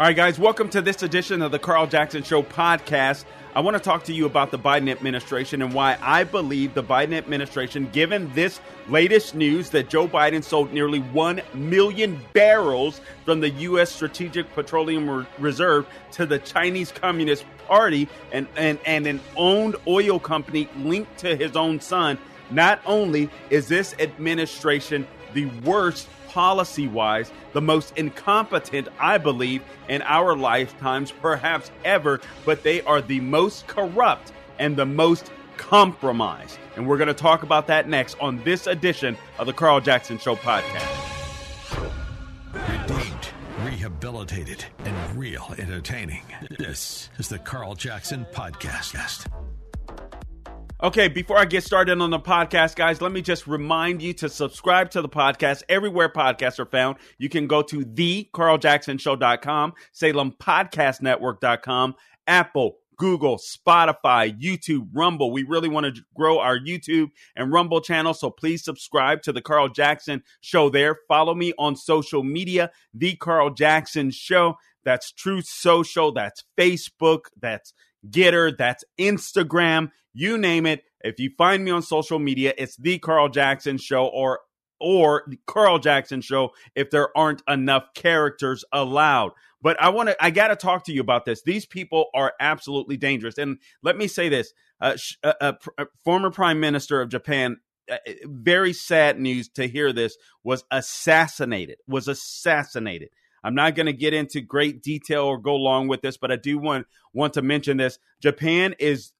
All right, guys, welcome to this edition of the Carl Jackson Show podcast. I want to talk to you about the Biden administration and why I believe the Biden administration, given this latest news that Joe Biden sold nearly 1 million barrels from the U.S. Strategic Petroleum Reserve to the Chinese Communist Party and, and, and an owned oil company linked to his own son, not only is this administration the worst policy wise, the most incompetent, I believe, in our lifetimes, perhaps ever, but they are the most corrupt and the most compromised. And we're going to talk about that next on this edition of the Carl Jackson Show podcast. Redeemed, rehabilitated, and real entertaining. This is the Carl Jackson Podcast. Okay, before I get started on the podcast, guys, let me just remind you to subscribe to the podcast everywhere podcasts are found. You can go to thecarljacksonshow.com, salempodcastnetwork.com, Apple, Google, Spotify, YouTube, Rumble. We really want to grow our YouTube and Rumble channel, so please subscribe to the Carl Jackson Show there. Follow me on social media, The Carl Jackson Show. That's Truth Social, that's Facebook, that's Gettr, that's Instagram you name it. If you find me on social media, it's the Carl Jackson Show or or the Carl Jackson Show if there aren't enough characters allowed. But I want to, I got to talk to you about this. These people are absolutely dangerous. And let me say this: uh, a, a, a former Prime Minister of Japan uh, very sad news to hear this was assassinated was assassinated i'm not going to get into great detail or go along with this but i do want want to mention this japan is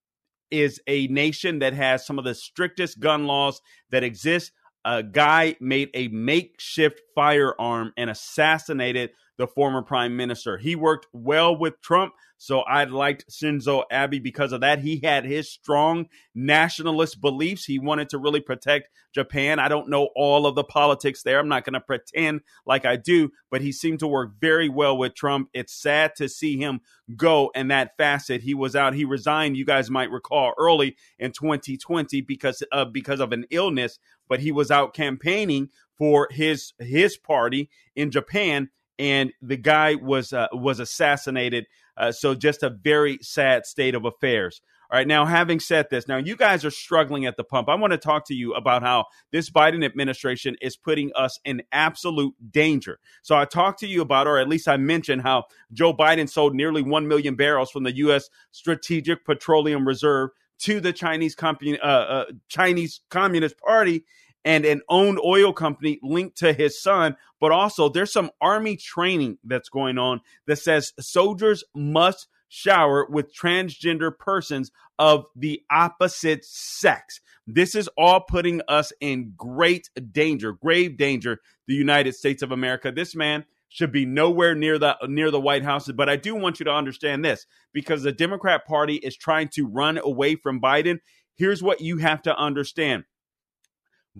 is a nation that has some of the strictest gun laws that exist. A guy made a makeshift firearm and assassinated the former prime minister. He worked well with Trump, so I liked Shinzo Abe because of that. He had his strong nationalist beliefs. He wanted to really protect Japan. I don't know all of the politics there. I'm not going to pretend like I do, but he seemed to work very well with Trump. It's sad to see him go in that facet. He was out. He resigned. You guys might recall early in 2020 because of because of an illness, but he was out campaigning for his his party in Japan and the guy was uh, was assassinated. Uh, so just a very sad state of affairs. All right, now having said this, now you guys are struggling at the pump. I want to talk to you about how this Biden administration is putting us in absolute danger. So I talked to you about, or at least I mentioned how Joe Biden sold nearly 1 million barrels from the U.S. Strategic Petroleum Reserve to the Chinese company, uh, uh, Chinese Communist Party and an owned oil company linked to his son. But also, there's some army training that's going on that says soldiers must shower with transgender persons of the opposite sex. This is all putting us in great danger, grave danger, the United States of America. This man should be nowhere near the near the White House. But I do want you to understand this because the Democrat Party is trying to run away from Biden. Here's what you have to understand.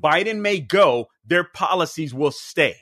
Biden may go, their policies will stay.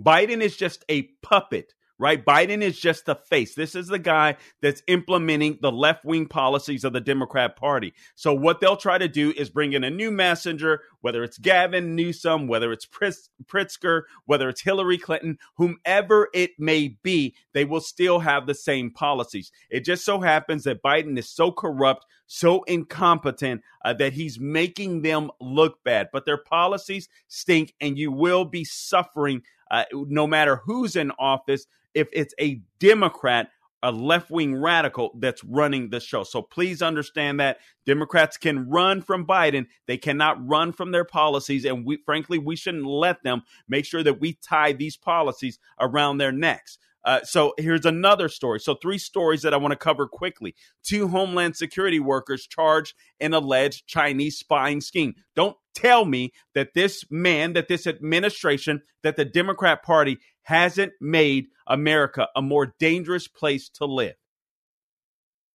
Biden is just a puppet right? Biden is just the face. This is the guy that's implementing the left wing policies of the Democrat Party. So, what they'll try to do is bring in a new messenger, whether it's Gavin Newsom, whether it's Pritzker, whether it's Hillary Clinton, whomever it may be, they will still have the same policies. It just so happens that Biden is so corrupt, so incompetent uh, that he's making them look bad. But their policies stink, and you will be suffering uh, no matter who's in office, if it's a Democrat, a left wing radical that's running the show. So please understand that Democrats can run from Biden. They cannot run from their policies. And we, frankly, we shouldn't let them make sure that we tie these policies around their necks. Uh, so here's another story. So three stories that I want to cover quickly. Two Homeland Security workers charged in alleged Chinese spying scheme. Don't tell me that this man, that this administration, that the Democrat Party hasn't made America a more dangerous place to live.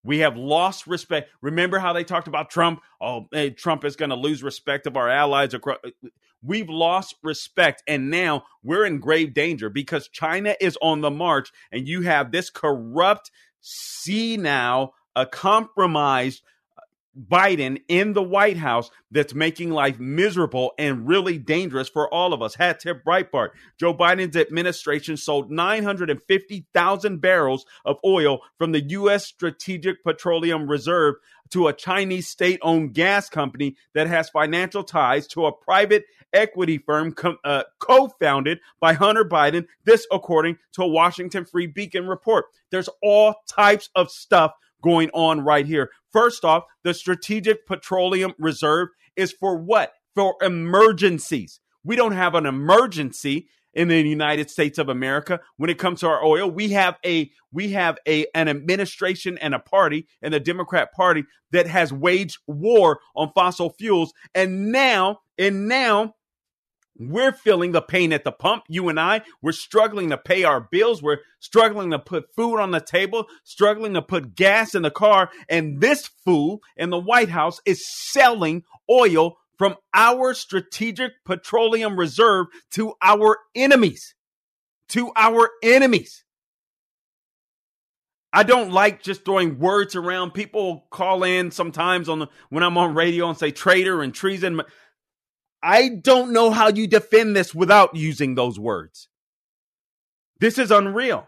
We have lost respect. Remember how they talked about Trump? Oh, hey, Trump is going to lose respect of our allies. Across. Uh, we've lost respect, and now we're in grave danger because China is on the march, and you have this corrupt, see now, a compromised Biden in the White House that's making life miserable and really dangerous for all of us. Hat tip Breitbart. Joe Biden's administration sold 950,000 barrels of oil from the U.S. Strategic Petroleum Reserve to a Chinese state owned gas company that has financial ties to a private equity firm co uh, founded by Hunter Biden. This, according to a Washington Free Beacon report. There's all types of stuff going on right here. First off, the Strategic Petroleum Reserve is for what? For emergencies. We don't have an emergency in the United States of America when it comes to our oil. We have a we have a an administration and a party and the Democrat Party that has waged war on fossil fuels and now and now we're feeling the pain at the pump. You and I, we're struggling to pay our bills. We're struggling to put food on the table, struggling to put gas in the car. And this fool in the White House is selling oil from our strategic petroleum reserve to our enemies. To our enemies. I don't like just throwing words around. People call in sometimes on the, when I'm on radio and say traitor and treason. I don't know how you defend this without using those words. This is unreal.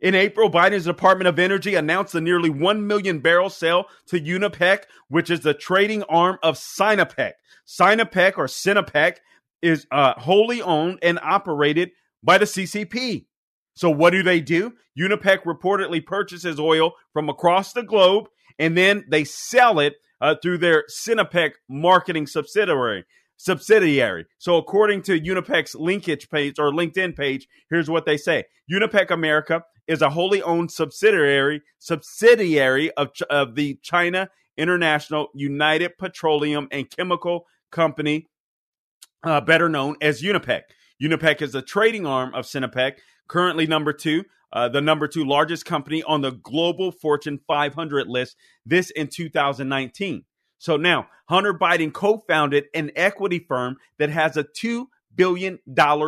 In April, Biden's Department of Energy announced a nearly 1 million barrel sale to Unipec, which is the trading arm of Sinopec. Sinopec or Sinopec is uh, wholly owned and operated by the CCP. So, what do they do? Unipec reportedly purchases oil from across the globe and then they sell it uh, through their Sinopec marketing subsidiary subsidiary. So according to Unipec's linkage page or LinkedIn page, here's what they say. Unipec America is a wholly owned subsidiary subsidiary of, of the China International United Petroleum and Chemical Company, uh, better known as Unipec. Unipec is a trading arm of Sinopec, currently number two, uh, the number two largest company on the global Fortune 500 list. This in 2019. So now Hunter Biden co founded an equity firm that has a $2 billion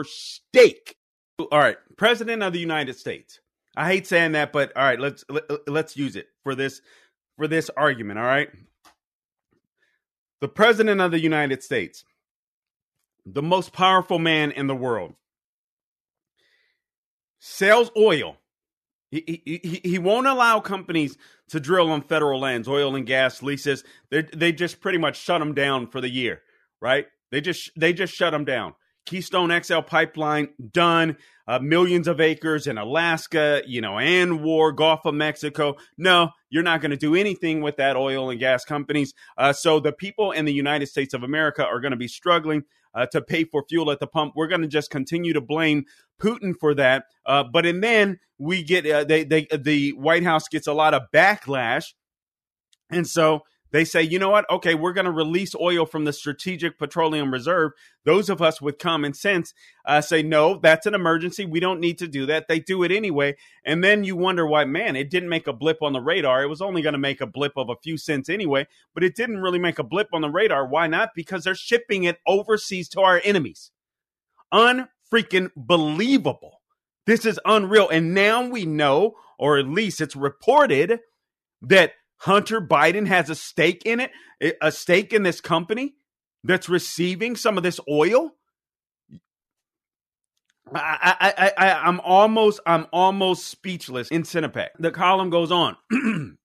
stake. All right, President of the United States. I hate saying that, but all right, let's let, us use it for this for this argument, all right? The President of the United States, the most powerful man in the world, sells oil he, he, he won't allow companies to drill on federal lands, oil and gas leases. They they just pretty much shut them down for the year, right? They just they just shut them down. Keystone XL pipeline done, uh, millions of acres in Alaska, you know, and war, Gulf of Mexico. No, you're not going to do anything with that oil and gas companies. Uh, so the people in the United States of America are going to be struggling uh, to pay for fuel at the pump. We're going to just continue to blame Putin for that. Uh, but and then we get uh, they they the White House gets a lot of backlash, and so they say, you know what? Okay, we're going to release oil from the Strategic Petroleum Reserve. Those of us with common sense uh, say, no, that's an emergency. We don't need to do that. They do it anyway. And then you wonder why, man, it didn't make a blip on the radar. It was only going to make a blip of a few cents anyway, but it didn't really make a blip on the radar. Why not? Because they're shipping it overseas to our enemies. Unfreaking believable. This is unreal. And now we know, or at least it's reported, that Hunter Biden has a stake in it, a stake in this company that's receiving some of this oil. I, I, I, I'm almost, I'm almost speechless in Sinopec. The column goes on.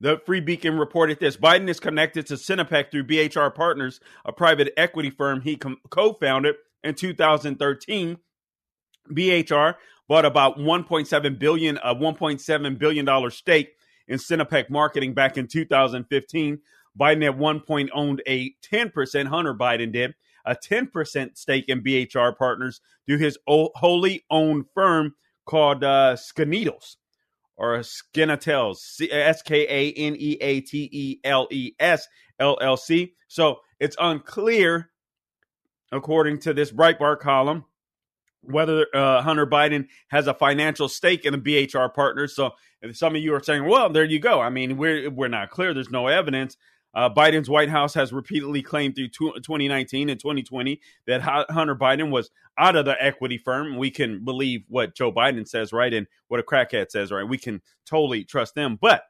the Free Beacon reported this: Biden is connected to Sinopec through BHR Partners, a private equity firm he co-founded in 2013. BHR bought about 1.7 billion, a 1.7 billion dollar stake in Sinopec marketing back in 2015. Biden at one point owned a 10%, Hunter Biden did, a 10% stake in BHR Partners through his wholly owned firm called uh, or Skaneateles, S K A N E A T E L E S LLC. So it's unclear, according to this Breitbart column, whether uh, Hunter Biden has a financial stake in the BHR partners. So if some of you are saying, well, there you go. I mean, we're we're not clear. There's no evidence. Uh, Biden's White House has repeatedly claimed through 2019 and 2020 that Hunter Biden was out of the equity firm. We can believe what Joe Biden says, right? And what a crackhead says, right? We can totally trust them. But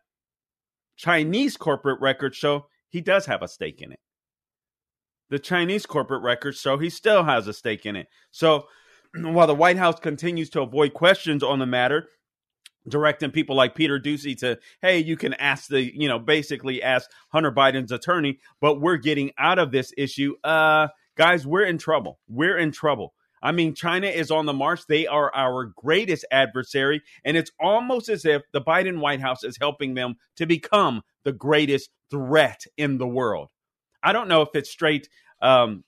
Chinese corporate records show he does have a stake in it. The Chinese corporate records show he still has a stake in it. So while the White House continues to avoid questions on the matter, directing people like Peter Doocy to, hey, you can ask the, you know, basically ask Hunter Biden's attorney, but we're getting out of this issue. Uh, guys, we're in trouble. We're in trouble. I mean, China is on the march. They are our greatest adversary. And it's almost as if the Biden White House is helping them to become the greatest threat in the world. I don't know if it's straight um,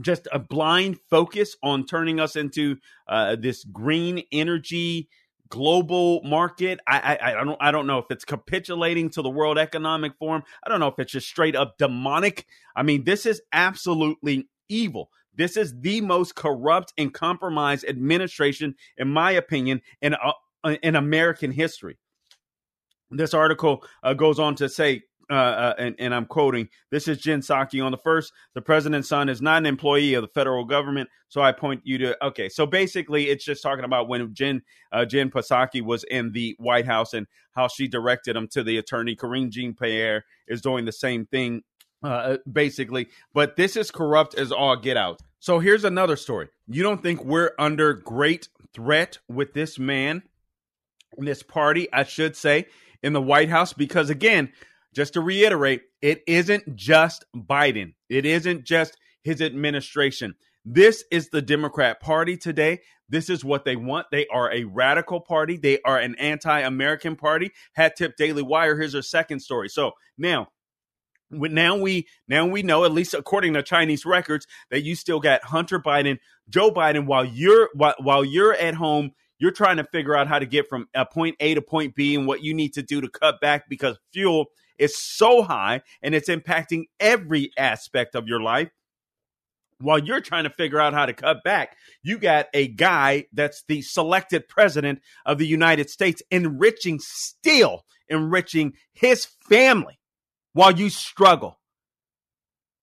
just a blind focus on turning us into uh, this green energy global market. I, I, I don't I don't know if it's capitulating to the World Economic Forum. I don't know if it's just straight up demonic. I mean, this is absolutely evil. This is the most corrupt and compromised administration, in my opinion, in uh, in American history. This article uh, goes on to say uh, and, and, I'm quoting, this is Jen Psaki on the first. The president's son is not an employee of the federal government. So I point you to, okay. So basically, it's just talking about when Jen, uh, Jen Psaki was in the White House and how she directed him to the attorney. Karine Jean Pierre is doing the same thing, uh, basically. But this is corrupt as all get out. So here's another story. You don't think we're under great threat with this man, this party, I should say, in the White House? Because again, just to reiterate, it isn't just Biden. It isn't just his administration. This is the Democrat Party today. This is what they want. They are a radical party. They are an anti-American party. Hat tip Daily Wire. Here's our second story. So now, now we now we know, at least according to Chinese records, that you still got Hunter Biden, Joe Biden, while you're while, while you're at home you're trying to figure out how to get from a point A to point B and what you need to do to cut back because fuel is so high and it's impacting every aspect of your life. While you're trying to figure out how to cut back, you got a guy that's the selected president of the United States enriching, still enriching his family while you struggle.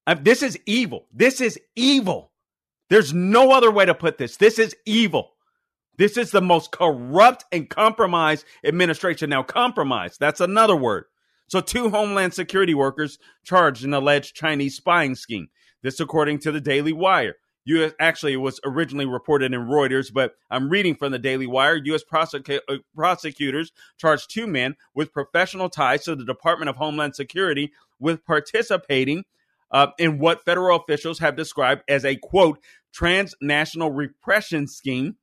Uh, this is evil. This is evil. There's no other way to put this. This is evil. This is the most corrupt and compromised administration. Now, compromised, that's another word. So, two Homeland Security workers charged in alleged Chinese spying scheme. This, according to the Daily Wire. U.S. Actually, it was originally reported in Reuters, but I'm reading from the Daily Wire. U.S. Prosecu- uh, prosecutors charged two men with professional ties to the Department of Homeland Security with participating uh, in what federal officials have described as a quote transnational repression scheme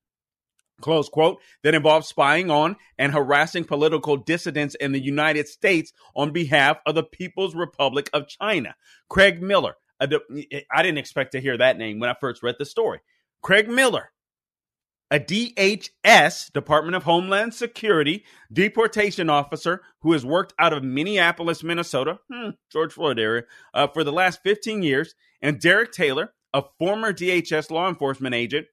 close quote, that involves spying on and harassing political dissidents in the United States on behalf of the People's Republic of China. Craig Miller. I didn't expect to hear that name when I first read the story. Craig Miller, a DHS, Department of Homeland Security, deportation officer who has worked out of Minneapolis, Minnesota, hmm, George Floyd area, uh, for the last 15 years, and Derrick Taylor, a former DHS law enforcement agent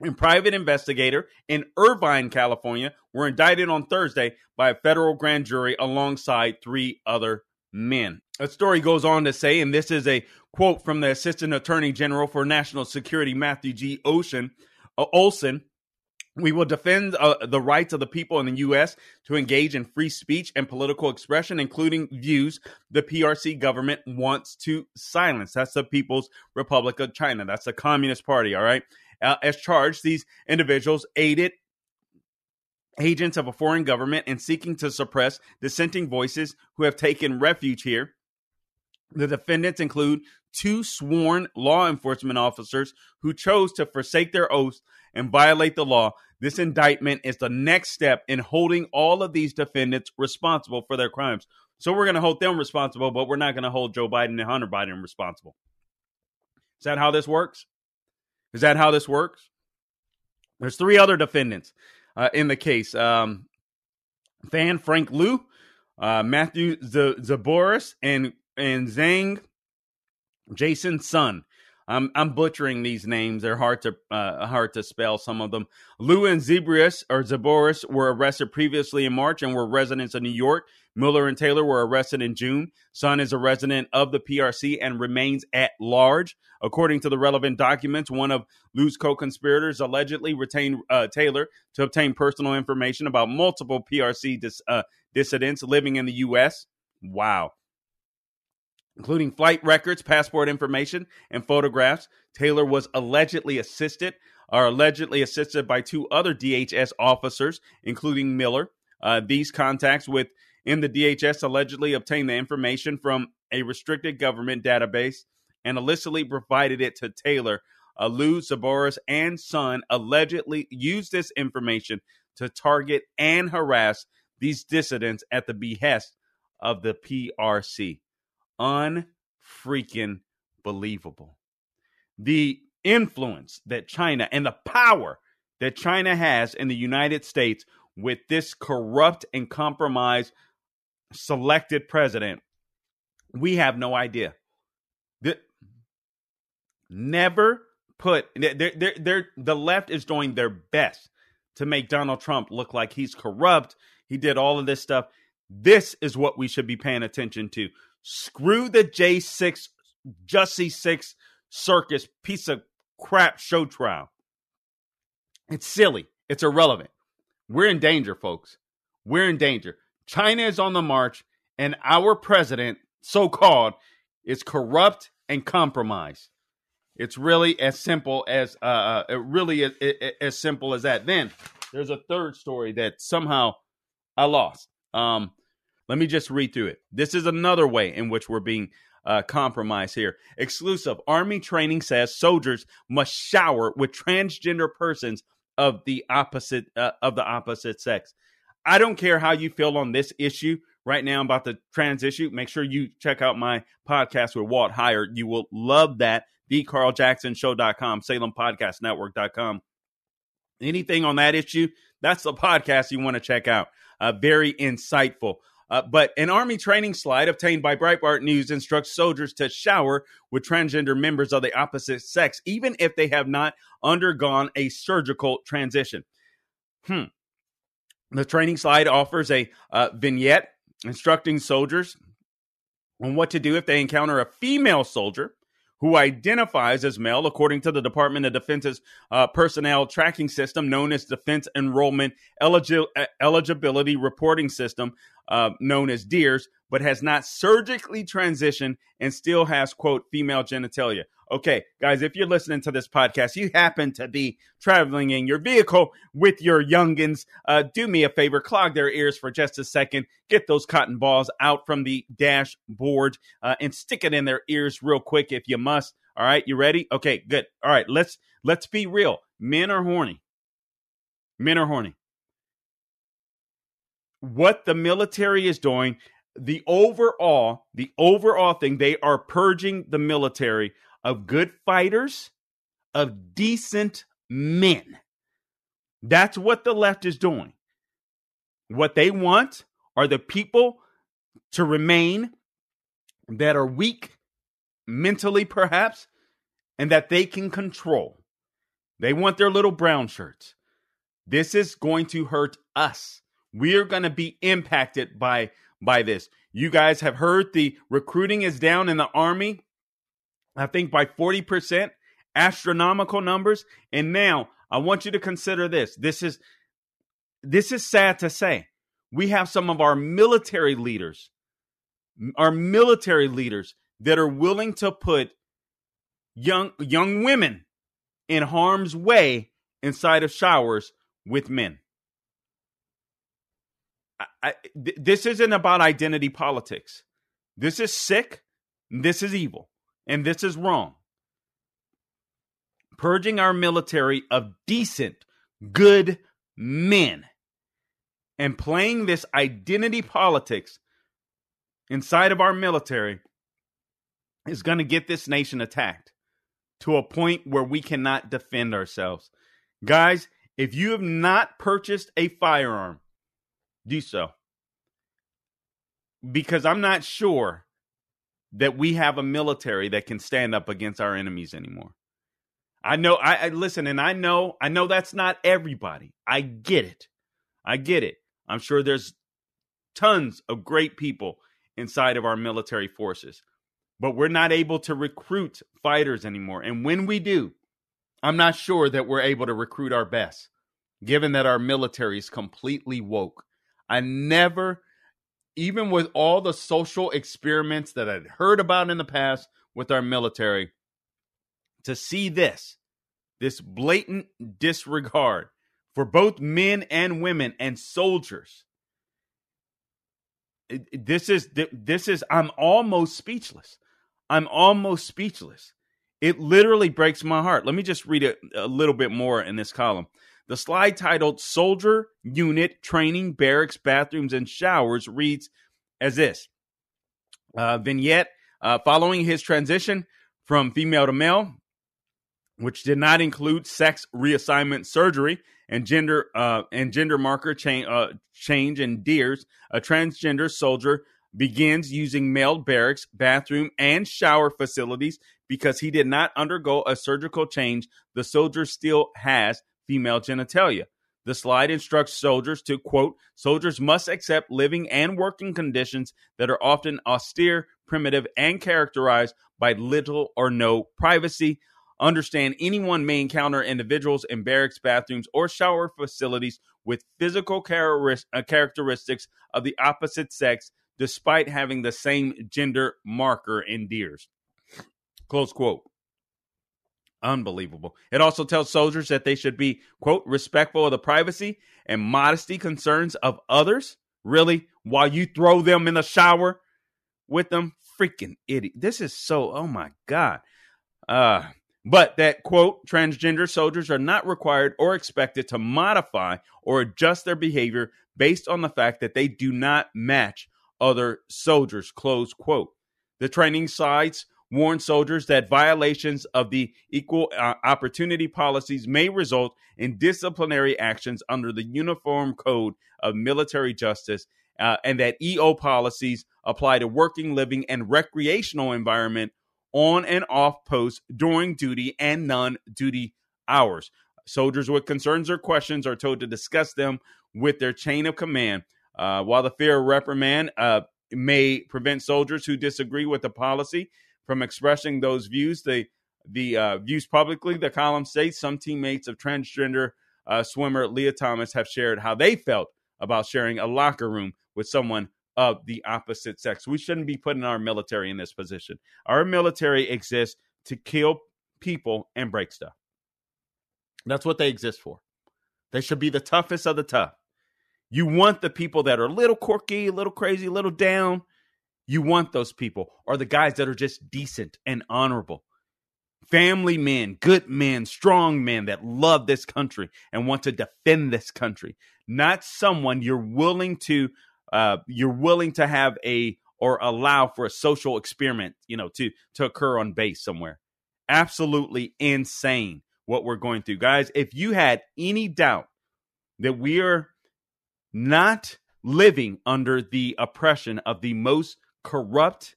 and private investigator in Irvine, California, were indicted on Thursday by a federal grand jury alongside three other men. A story goes on to say, and this is a quote from the Assistant Attorney General for National Security, Matthew G. Ocean, uh, Olson. We will defend uh, the rights of the people in the U.S. to engage in free speech and political expression, including views the PRC government wants to silence. That's the People's Republic of China. That's the Communist Party, all right? Uh, as charged. These individuals aided agents of a foreign government in seeking to suppress dissenting voices who have taken refuge here. The defendants include two sworn law enforcement officers who chose to forsake their oaths and violate the law. This indictment is the next step in holding all of these defendants responsible for their crimes. So we're going to hold them responsible, but we're not going to hold Joe Biden and Hunter Biden responsible. Is that how this works? Is that how this works? There's three other defendants. uh, in the case. Um, Fan Frank Liu, uh, Matthew Z- Zaboris, and and Zhang Jason Sun. I'm I'm butchering these names. They're hard to uh, hard to spell. Some of them. Liu and Zebrius or Zaboris were arrested previously in March and were residents of New York. Miller and Taylor were arrested in June. Sun is a resident of the PRC and remains at large. According to the relevant documents, one of Liu's co-conspirators allegedly retained uh, Taylor to obtain personal information about multiple PRC dis- uh, dissidents living in the U.S. Wow including flight records, passport information, and photographs. Taylor was allegedly assisted or allegedly assisted by two other DHS officers, including Miller. Uh, these contacts with in the DHS allegedly obtained the information from a restricted government database and illicitly provided it to Taylor. Uh, Liu, Zaboris, and Sun allegedly used this information to target and harass these dissidents at the behest of the PRC unfreaking believable. The influence that China and the power that China has in the United States with this corrupt and compromised selected president, we have no idea. The, never put they're, they're, they're, the left is doing their best to make Donald Trump look like he's corrupt. He did all of this stuff. This is what we should be paying attention to. Screw the J6 Jussie 6 circus piece of crap show trial. It's silly. It's irrelevant. We're in danger, folks. We're in danger. China is on the march, and our president, so called, is corrupt and compromised. It's really as simple as uh, uh it really is, as simple as that. Then there's a third story that somehow I lost. Um, let me just read through it. This is another way in which we're being uh, compromised here. Exclusive Army training says soldiers must shower with transgender persons of the opposite uh, of the opposite sex. I don't care how you feel on this issue right now about the trans issue. Make sure you check out my podcast with Walt Heyer. You will love that. TheCarlJacksonShow.com, SalemPodcastNetwork.com. Anything on that issue, that's the podcast you want to check out. Uh, very insightful. Uh, but an Army training slide obtained by Breitbart News instructs soldiers to shower with transgender members of the opposite sex, even if they have not undergone a surgical transition. Hmm. The training slide offers a uh, vignette instructing soldiers on what to do if they encounter a female soldier who identifies as male, according to the Department of Defense's uh, personnel tracking system known as Defense Enrollment Eligi- Eligibility Reporting System uh, known as DEERS, but has not surgically transitioned and still has, quote, female genitalia. Okay, guys, if you're listening to this podcast, you happen to be traveling in your vehicle with your youngins, uh, do me a favor, clog their ears for just a second, get those cotton balls out from the dashboard, uh, and stick it in their ears real quick if you must. All right, you ready? Okay, good. All right, let's let's be real. Men are horny. Men are horny what the military is doing, the overall, the overall thing, they are purging the military of good fighters, of decent men. That's what the left is doing. What they want are the people to remain that are weak mentally, perhaps, and that they can control. They want their little brown shirts. This is going to hurt us. We are going to be impacted by by this. You guys have heard the recruiting is down in the army. I think by 40%, astronomical numbers. And now I want you to consider this. This is this is sad to say. We have some of our military leaders, our military leaders that are willing to put young young women in harm's way inside of showers with men. Th- this isn't about identity politics. This is sick. This is evil. And this is wrong. Purging our military of decent, good men and playing this identity politics inside of our military is going to get this nation attacked to a point where we cannot defend ourselves. Guys, If you have not purchased a firearm, do so. Because I'm not sure that we have a military that can stand up against our enemies anymore. I know I, I listen and I know I know that's not everybody. I get it. I get it. I'm sure there's tons of great people inside of our military forces. But we're not able to recruit fighters anymore. And when we do, I'm not sure that we're able to recruit our best, given that our military is completely woke. I never, even with all the social experiments that I'd heard about in the past with our military, to see this, this blatant disregard for both men and women and soldiers. This is this is I'm almost speechless. I'm almost speechless. It literally breaks my heart. Let me just read it a little bit more in this column. The slide titled Soldier Unit Training Barracks Bathrooms and Showers reads as this uh, vignette uh, following his transition from female to male, which did not include sex reassignment surgery and gender uh, and gender marker cha- uh, change in Deers, a transgender soldier begins using male barracks, bathroom, and shower facilities because he did not undergo a surgical change. The soldier still has female genitalia. The slide instructs soldiers to quote, soldiers must accept living and working conditions that are often austere, primitive, and characterized by little or no privacy. Understand anyone may encounter individuals in barracks, bathrooms, or shower facilities with physical uh, characteristics of the opposite sex despite having the same gender marker in Deers. Close quote. Unbelievable. It also tells soldiers that they should be, quote, respectful of the privacy and modesty concerns of others. Really? While you throw them in the shower with them? Freaking idiot. This is so, oh my God. Uh, but that, quote, transgender soldiers are not required or expected to modify or adjust their behavior based on the fact that they do not match other soldiers, close quote. The training sites warn soldiers that violations of the equal uh, opportunity policies may result in disciplinary actions under the Uniform Code of Military Justice uh, and that EO policies apply to working, living, and recreational environment on and off post during duty and non duty hours. Soldiers with concerns or questions are told to discuss them with their chain of command. Uh, while the fear of reprimand uh, may prevent soldiers who disagree with the policy from expressing those views, the the uh, views publicly. The column states some teammates of transgender uh, swimmer Lia Thomas have shared how they felt about sharing a locker room with someone of the opposite sex. We shouldn't be putting our military in this position. Our military exists to kill people and break stuff. That's what they exist for. They should be the toughest of the tough. You want the people that are a little quirky, a little crazy, a little down. You want those people, or the guys that are just decent and honorable. Family men, good men, strong men that love this country and want to defend this country. Not someone you're willing to uh, you're willing to have a or allow for a social experiment, you know, to to occur on base somewhere. Absolutely insane what we're going through. Guys, if you had any doubt that we are not living under the oppression of the most corrupt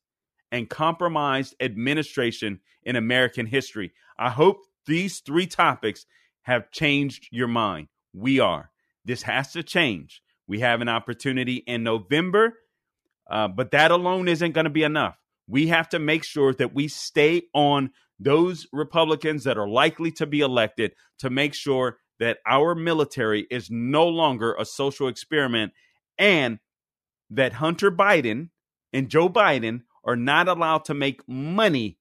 and compromised administration in American history. I hope these three topics have changed your mind. We are. This has to change. We have an opportunity in November, uh, but that alone isn't going to be enough. We have to make sure that we stay on those Republicans that are likely to be elected to make sure that our military is no longer a social experiment and that Hunter Biden and Joe Biden are not allowed to make money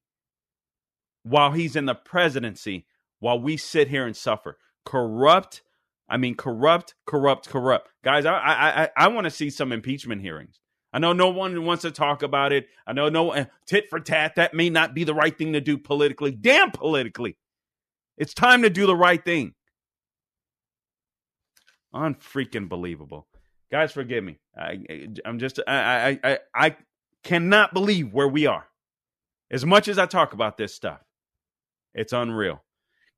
while he's in the presidency, while we sit here and suffer. Corrupt, I mean, corrupt, corrupt, corrupt. Guys, I I I, want to see some impeachment hearings. I know no one wants to talk about it. I know no uh, tit for tat. That may not be the right thing to do politically. Damn politically. It's time to do the right thing. Unfreaking believable. Guys, forgive me. I, I'm just I, I I cannot believe where we are. As much as I talk about this stuff, it's unreal.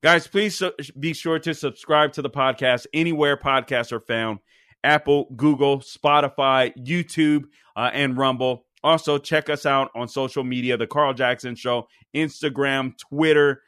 Guys, please be sure to subscribe to the podcast anywhere podcasts are found Apple, Google, Spotify, YouTube, uh, and Rumble. Also, check us out on social media The Carl Jackson Show, Instagram, Twitter,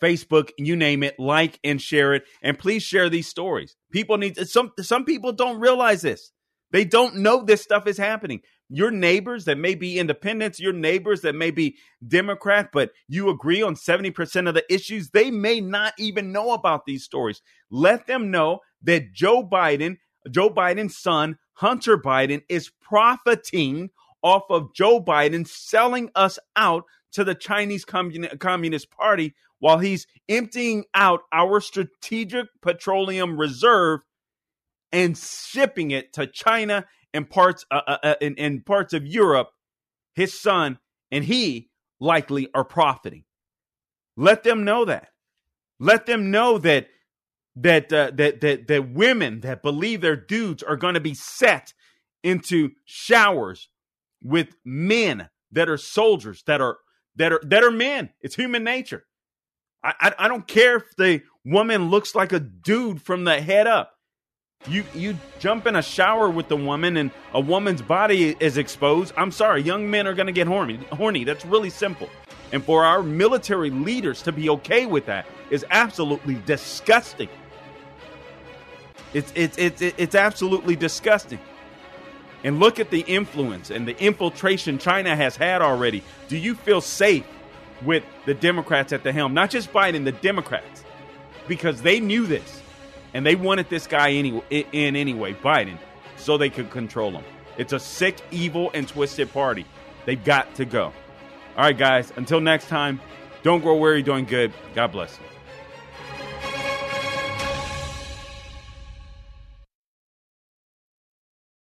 Facebook, you name it. Like and share it. And please share these stories. People need some some people don't realize this. They don't know this stuff is happening. Your neighbors that may be independents, your neighbors that may be Democrat, but you agree on 70% of the issues, they may not even know about these stories. Let them know that Joe Biden, Joe Biden's son, Hunter Biden, is profiting off of Joe Biden selling us out to the Chinese Communist Party while he's emptying out our strategic petroleum reserve and shipping it to China and parts uh, uh, uh, in, in parts of Europe, his son and he likely are profiting. Let them know that. Let them know that that uh, that that that women that believe their dudes are going to be set into showers with men that are soldiers that are that are that are men. It's human nature. I, I, I don't care if the woman looks like a dude from the head up. You you jump in a shower with the woman and a woman's body is exposed. I'm sorry, young men are going to get horny. Horny. That's really simple. And for our military leaders to be okay with that is absolutely disgusting. It's it's it's it's absolutely disgusting. And look at the influence and the infiltration China has had already. Do you feel safe with the Democrats at the helm? Not just Biden, the Democrats, because they knew this and they wanted this guy in anyway, Biden, so they could control him. It's a sick, evil, and twisted party. They've got to go. All right, guys, until next time, don't grow weary doing good. God bless you.